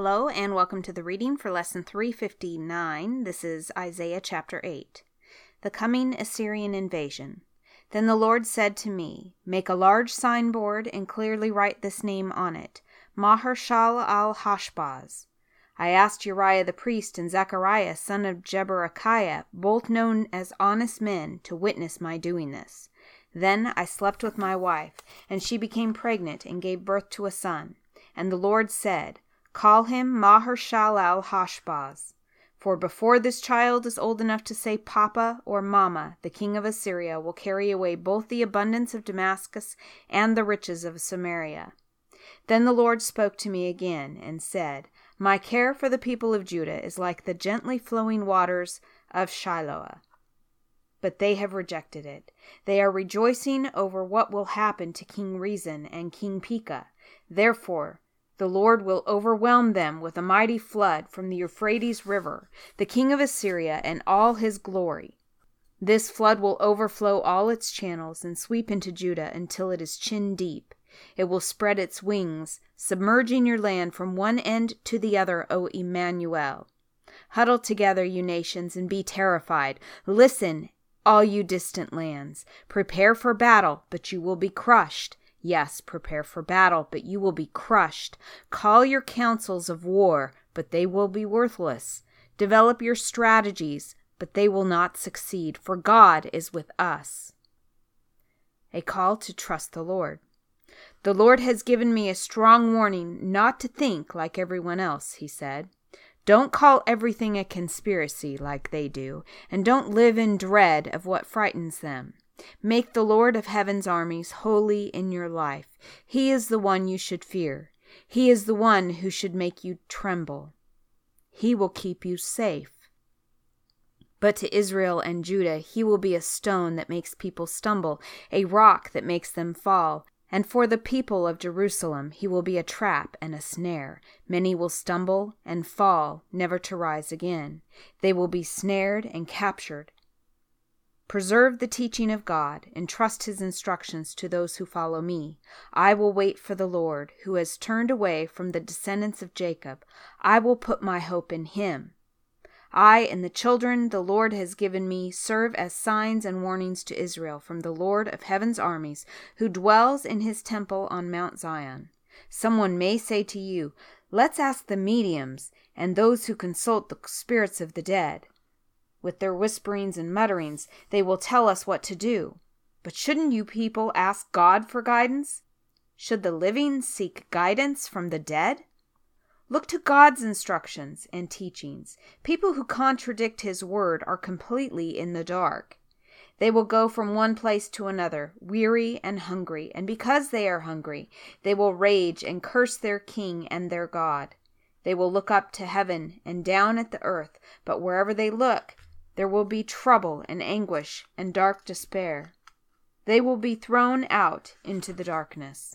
Hello, and welcome to the reading for Lesson 359. This is Isaiah chapter 8. The coming Assyrian invasion. Then the Lord said to me, Make a large signboard and clearly write this name on it Maher-shalal al Hashbaz. I asked Uriah the priest and Zechariah son of Jeberechiah, both known as honest men, to witness my doing this. Then I slept with my wife, and she became pregnant and gave birth to a son. And the Lord said, Call him Maher-shalal Hashbaz. For before this child is old enough to say Papa or Mama, the king of Assyria will carry away both the abundance of Damascus and the riches of Samaria. Then the Lord spoke to me again and said, My care for the people of Judah is like the gently flowing waters of Shiloah. But they have rejected it. They are rejoicing over what will happen to King Rezin and King Pekah. Therefore, the Lord will overwhelm them with a mighty flood from the Euphrates River, the king of Assyria and all his glory. This flood will overflow all its channels and sweep into Judah until it is chin deep. It will spread its wings, submerging your land from one end to the other, O Emmanuel. Huddle together, you nations, and be terrified. Listen, all you distant lands. Prepare for battle, but you will be crushed. Yes, prepare for battle, but you will be crushed. Call your councils of war, but they will be worthless. Develop your strategies, but they will not succeed, for God is with us. A call to trust the Lord. The Lord has given me a strong warning not to think like everyone else, he said. Don't call everything a conspiracy like they do, and don't live in dread of what frightens them. Make the Lord of heaven's armies holy in your life. He is the one you should fear. He is the one who should make you tremble. He will keep you safe. But to Israel and Judah he will be a stone that makes people stumble, a rock that makes them fall. And for the people of Jerusalem he will be a trap and a snare. Many will stumble and fall, never to rise again. They will be snared and captured. Preserve the teaching of God, and trust his instructions to those who follow me. I will wait for the Lord, who has turned away from the descendants of Jacob. I will put my hope in him. I and the children the Lord has given me serve as signs and warnings to Israel from the Lord of heaven's armies, who dwells in his temple on Mount Zion. Someone may say to you, Let's ask the mediums and those who consult the spirits of the dead. With their whisperings and mutterings, they will tell us what to do. But shouldn't you people ask God for guidance? Should the living seek guidance from the dead? Look to God's instructions and teachings. People who contradict His word are completely in the dark. They will go from one place to another, weary and hungry, and because they are hungry, they will rage and curse their king and their God. They will look up to heaven and down at the earth, but wherever they look, there will be trouble and anguish and dark despair. They will be thrown out into the darkness.